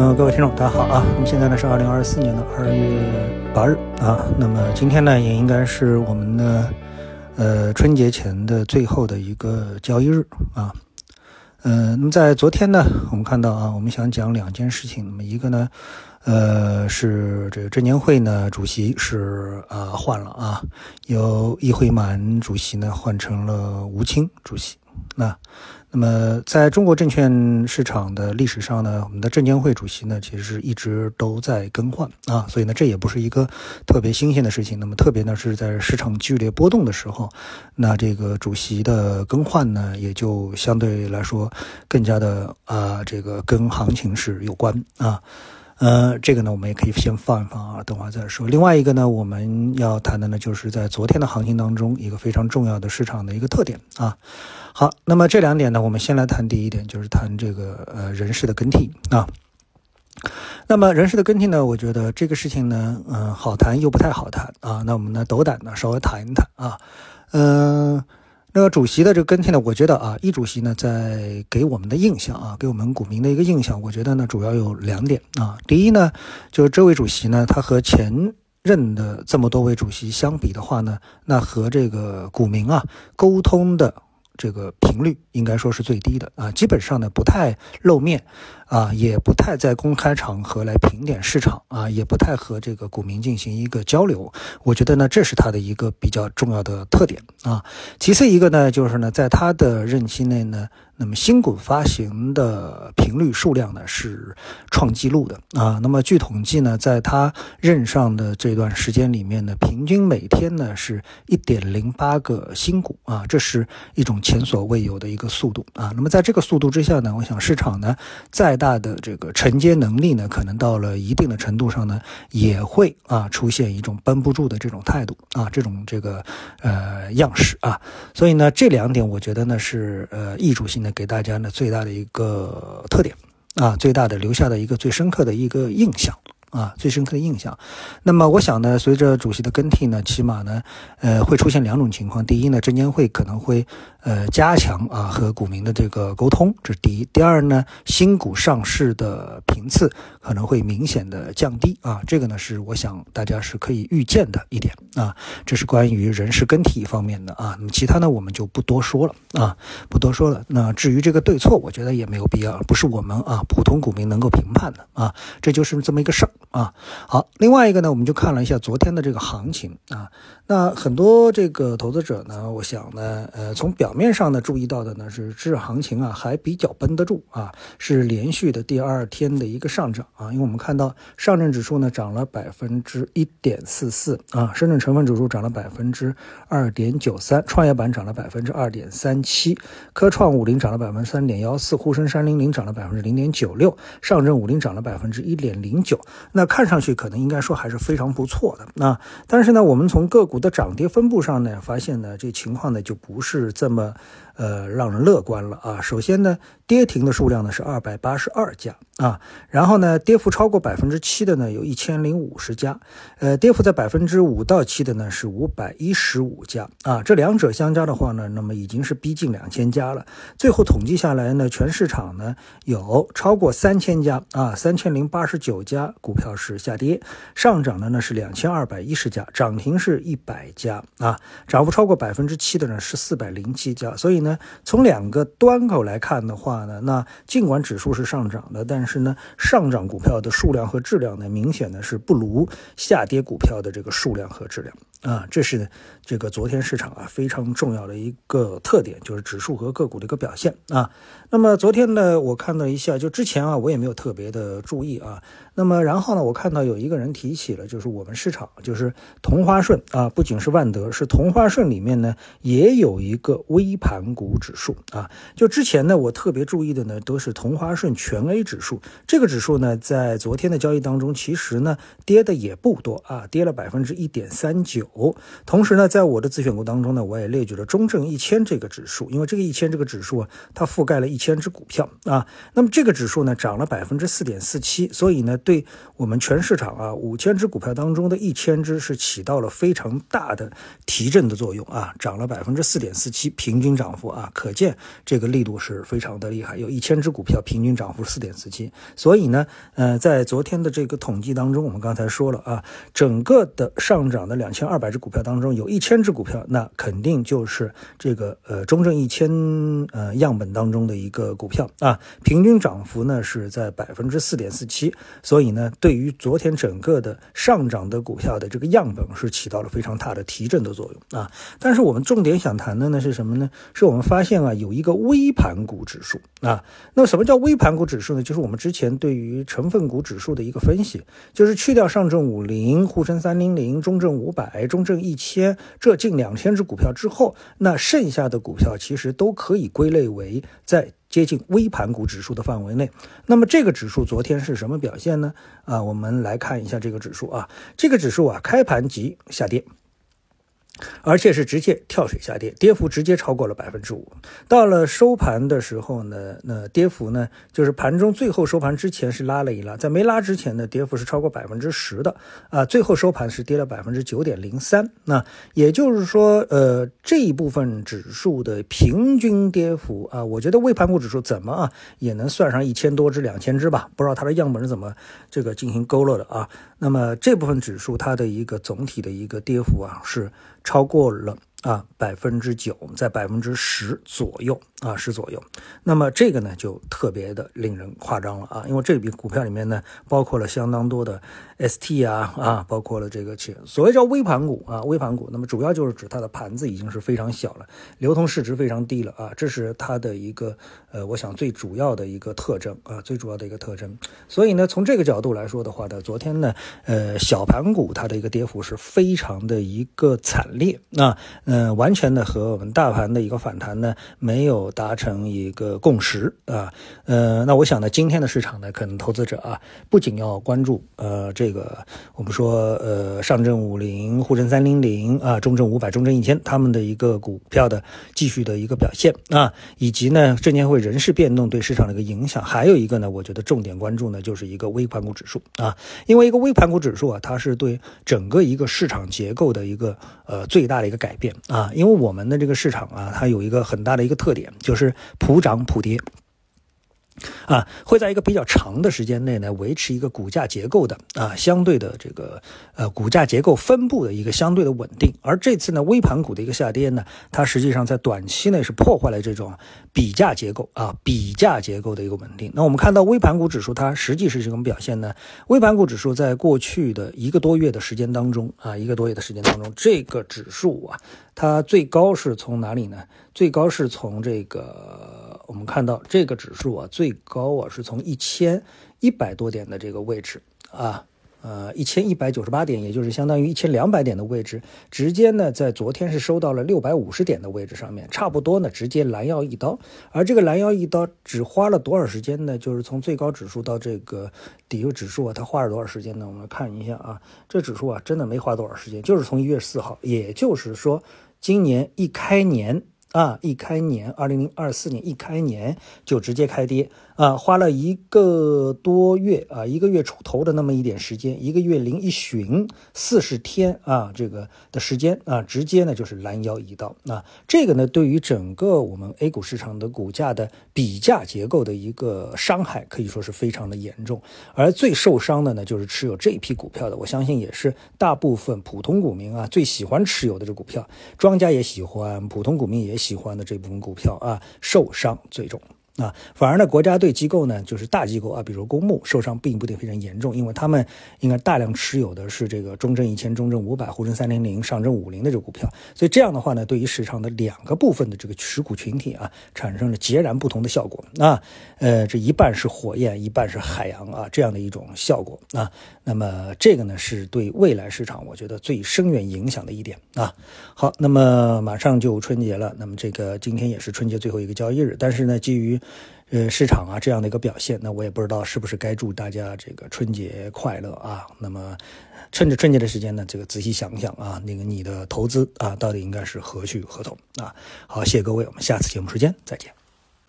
嗯，各位听众，大家好啊！那么现在呢是二零二四年的二月八日啊。那么今天呢也应该是我们的呃春节前的最后的一个交易日啊。呃，那么在昨天呢，我们看到啊，我们想讲两件事情。那么一个呢，呃，是这个证监会呢主席是啊换了啊，由易会满主席呢换成了吴清主席。那那么，在中国证券市场的历史上呢，我们的证监会主席呢，其实是一直都在更换啊，所以呢，这也不是一个特别新鲜的事情。那么，特别呢是在市场剧烈波动的时候，那这个主席的更换呢，也就相对来说更加的啊，这个跟行情是有关啊。呃，这个呢，我们也可以先放一放啊，等会儿再说。另外一个呢，我们要谈的呢，就是在昨天的行情当中，一个非常重要的市场的一个特点啊。好，那么这两点呢，我们先来谈第一点，就是谈这个呃人事的更替啊。那么人事的更替呢，我觉得这个事情呢，嗯，好谈又不太好谈啊。那我们呢，斗胆呢，稍微谈一谈啊，嗯。那个主席的这个更替呢，我觉得啊，易主席呢在给我们的印象啊，给我们股民的一个印象，我觉得呢主要有两点啊。第一呢，就是这位主席呢，他和前任的这么多位主席相比的话呢，那和这个股民啊沟通的这个频率应该说是最低的啊，基本上呢不太露面。啊，也不太在公开场合来评点市场啊，也不太和这个股民进行一个交流。我觉得呢，这是他的一个比较重要的特点啊。其次一个呢，就是呢，在他的任期内呢，那么新股发行的频率数量呢是创纪录的啊。那么据统计呢，在他任上的这段时间里面呢，平均每天呢是一点零八个新股啊，这是一种前所未有的一个速度啊。那么在这个速度之下呢，我想市场呢在大的这个承接能力呢，可能到了一定的程度上呢，也会啊出现一种绷不住的这种态度啊，这种这个呃样式啊，所以呢，这两点我觉得呢是呃易主性的给大家呢最大的一个特点啊，最大的留下的一个最深刻的一个印象。啊，最深刻的印象。那么，我想呢，随着主席的更替呢，起码呢，呃，会出现两种情况。第一呢，证监会可能会呃加强啊和股民的这个沟通，这是第一。第二呢，新股上市的频次可能会明显的降低啊，这个呢是我想大家是可以预见的一点啊。这是关于人事更替方面的啊。那么其他呢，我们就不多说了啊，不多说了。那至于这个对错，我觉得也没有必要，不是我们啊普通股民能够评判的啊。这就是这么一个事儿。啊，好，另外一个呢，我们就看了一下昨天的这个行情啊。那很多这个投资者呢，我想呢，呃，从表面上呢注意到的呢是，这行情啊还比较绷得住啊，是连续的第二天的一个上涨啊。因为我们看到上证指数呢涨了百分之一点四四啊，深圳成分指数涨了百分之二点九三，创业板涨了百分之二点三七，科创五零涨了百分之三点幺四，沪深三零零涨了百分之零点九六，上证五零涨了百分之一点零九。那看上去可能应该说还是非常不错的。那但是呢，我们从个股的涨跌分布上呢，发现呢，这情况呢就不是这么。呃，让人乐观了啊！首先呢，跌停的数量呢是二百八十二家啊，然后呢，跌幅超过百分之七的呢有一千零五十家，呃，跌幅在百分之五到七的呢是五百一十五家啊，这两者相加的话呢，那么已经是逼近两千家了。最后统计下来呢，全市场呢有超过三千家啊，三千零八十九家股票是下跌，上涨的呢是两千二百一十家，涨停是一百家啊，涨幅超过百分之七的呢是四百零七家，所以呢。从两个端口来看的话呢，那尽管指数是上涨的，但是呢，上涨股票的数量和质量呢，明显呢是不如下跌股票的这个数量和质量啊，这是这个昨天市场啊非常重要的一个特点，就是指数和个股的一个表现啊。那么昨天呢，我看了一下，就之前啊，我也没有特别的注意啊。那么然后呢，我看到有一个人提起了，就是我们市场，就是同花顺啊，不仅是万德，是同花顺里面呢也有一个微盘股指数啊。就之前呢，我特别注意的呢都是同花顺全 A 指数，这个指数呢在昨天的交易当中，其实呢跌的也不多啊，跌了百分之一点三九。同时呢，在我的自选股当中呢，我也列举了中证一千这个指数，因为这个一千这个指数啊，它覆盖了一千只股票啊。那么这个指数呢涨了百分之四点四七，所以呢。对我们全市场啊五千只股票当中的一千只是起到了非常大的提振的作用啊，涨了百分之四点四七，平均涨幅啊，可见这个力度是非常的厉害。有一千只股票平均涨幅四点四七，所以呢，呃，在昨天的这个统计当中，我们刚才说了啊，整个的上涨的两千二百只股票当中，有一千只股票，那肯定就是这个呃中证一千呃样本当中的一个股票啊，平均涨幅呢是在百分之四点四七，所以呢，对对于昨天整个的上涨的股票的这个样本是起到了非常大的提振的作用啊。但是我们重点想谈的呢是什么呢？是我们发现啊有一个微盘股指数啊。那什么叫微盘股指数呢？就是我们之前对于成分股指数的一个分析，就是去掉上证五零、沪深三零零、中证五百、中证一千这近两千只股票之后，那剩下的股票其实都可以归类为在接近微盘股指数的范围内。那么这个指数昨天是什么表现呢？啊，我们来看一下这个指数啊，这个指数啊开盘即下跌。而且是直接跳水下跌，跌幅直接超过了百分之五。到了收盘的时候呢，那跌幅呢，就是盘中最后收盘之前是拉了一拉，在没拉之前呢，跌幅是超过百分之十的啊。最后收盘是跌了百分之九点零三。那也就是说，呃，这一部分指数的平均跌幅啊，我觉得微盘股指数怎么啊也能算上一千多只、两千只吧？不知道它的样本是怎么这个进行勾勒的啊？那么这部分指数它的一个总体的一个跌幅啊是。超过了。啊，百分之九，在百分之十左右啊，十左右。那么这个呢，就特别的令人夸张了啊，因为这笔股票里面呢，包括了相当多的 ST 啊啊，包括了这个所谓叫微盘股啊，微盘股。那么主要就是指它的盘子已经是非常小了，流通市值非常低了啊，这是它的一个呃，我想最主要的一个特征啊，最主要的一个特征。所以呢，从这个角度来说的话呢，昨天呢，呃，小盘股它的一个跌幅是非常的一个惨烈啊。嗯，完全的和我们大盘的一个反弹呢没有达成一个共识啊。呃，那我想呢，今天的市场呢，可能投资者啊，不仅要关注呃这个我们说呃上证五零、沪深三零零啊、中证五百、中证一千他们的一个股票的继续的一个表现啊，以及呢证监会人事变动对市场的一个影响。还有一个呢，我觉得重点关注呢，就是一个微盘股指数啊，因为一个微盘股指数啊，它是对整个一个市场结构的一个呃最大的一个改变。啊，因为我们的这个市场啊，它有一个很大的一个特点，就是普涨普跌。啊，会在一个比较长的时间内呢，维持一个股价结构的啊相对的这个呃股价结构分布的一个相对的稳定。而这次呢，微盘股的一个下跌呢，它实际上在短期内是破坏了这种比价结构啊比价结构的一个稳定。那我们看到微盘股指数它实际是什么表现呢？微盘股指数在过去的一个多月的时间当中啊，一个多月的时间当中，这个指数啊，它最高是从哪里呢？最高是从这个。我们看到这个指数啊，最高啊是从一千一百多点的这个位置啊，呃一千一百九十八点，也就是相当于一千两百点的位置，直接呢在昨天是收到了六百五十点的位置上面，差不多呢直接拦腰一刀。而这个拦腰一刀只花了多少时间呢？就是从最高指数到这个底部指数啊，它花了多少时间呢？我们看一下啊，这指数啊真的没花多少时间，就是从一月四号，也就是说今年一开年。啊，一开年，二零零二四年一开年就直接开跌。啊，花了一个多月啊，一个月出头的那么一点时间，一个月零一旬四十天啊，这个的时间啊，直接呢就是拦腰一刀。那这个呢，对于整个我们 A 股市场的股价的比价结构的一个伤害，可以说是非常的严重。而最受伤的呢，就是持有这一批股票的，我相信也是大部分普通股民啊最喜欢持有的这股票，庄家也喜欢，普通股民也喜欢的这部分股票啊，受伤最重。啊，反而呢，国家队机构呢，就是大机构啊，比如公募受伤并不一定非常严重，因为他们应该大量持有的是这个中证一千、中证五百、沪深三零零、上证五零的这个股票，所以这样的话呢，对于市场的两个部分的这个持股群体啊，产生了截然不同的效果。啊，呃，这一半是火焰，一半是海洋啊，这样的一种效果。啊，那么这个呢，是对未来市场我觉得最深远影响的一点啊。好，那么马上就春节了，那么这个今天也是春节最后一个交易日，但是呢，基于呃，市场啊这样的一个表现，那我也不知道是不是该祝大家这个春节快乐啊。那么，趁着春节的时间呢，这个仔细想想啊，那个你的投资啊，到底应该是何去何从啊？好，谢谢各位，我们下次节目时间再见。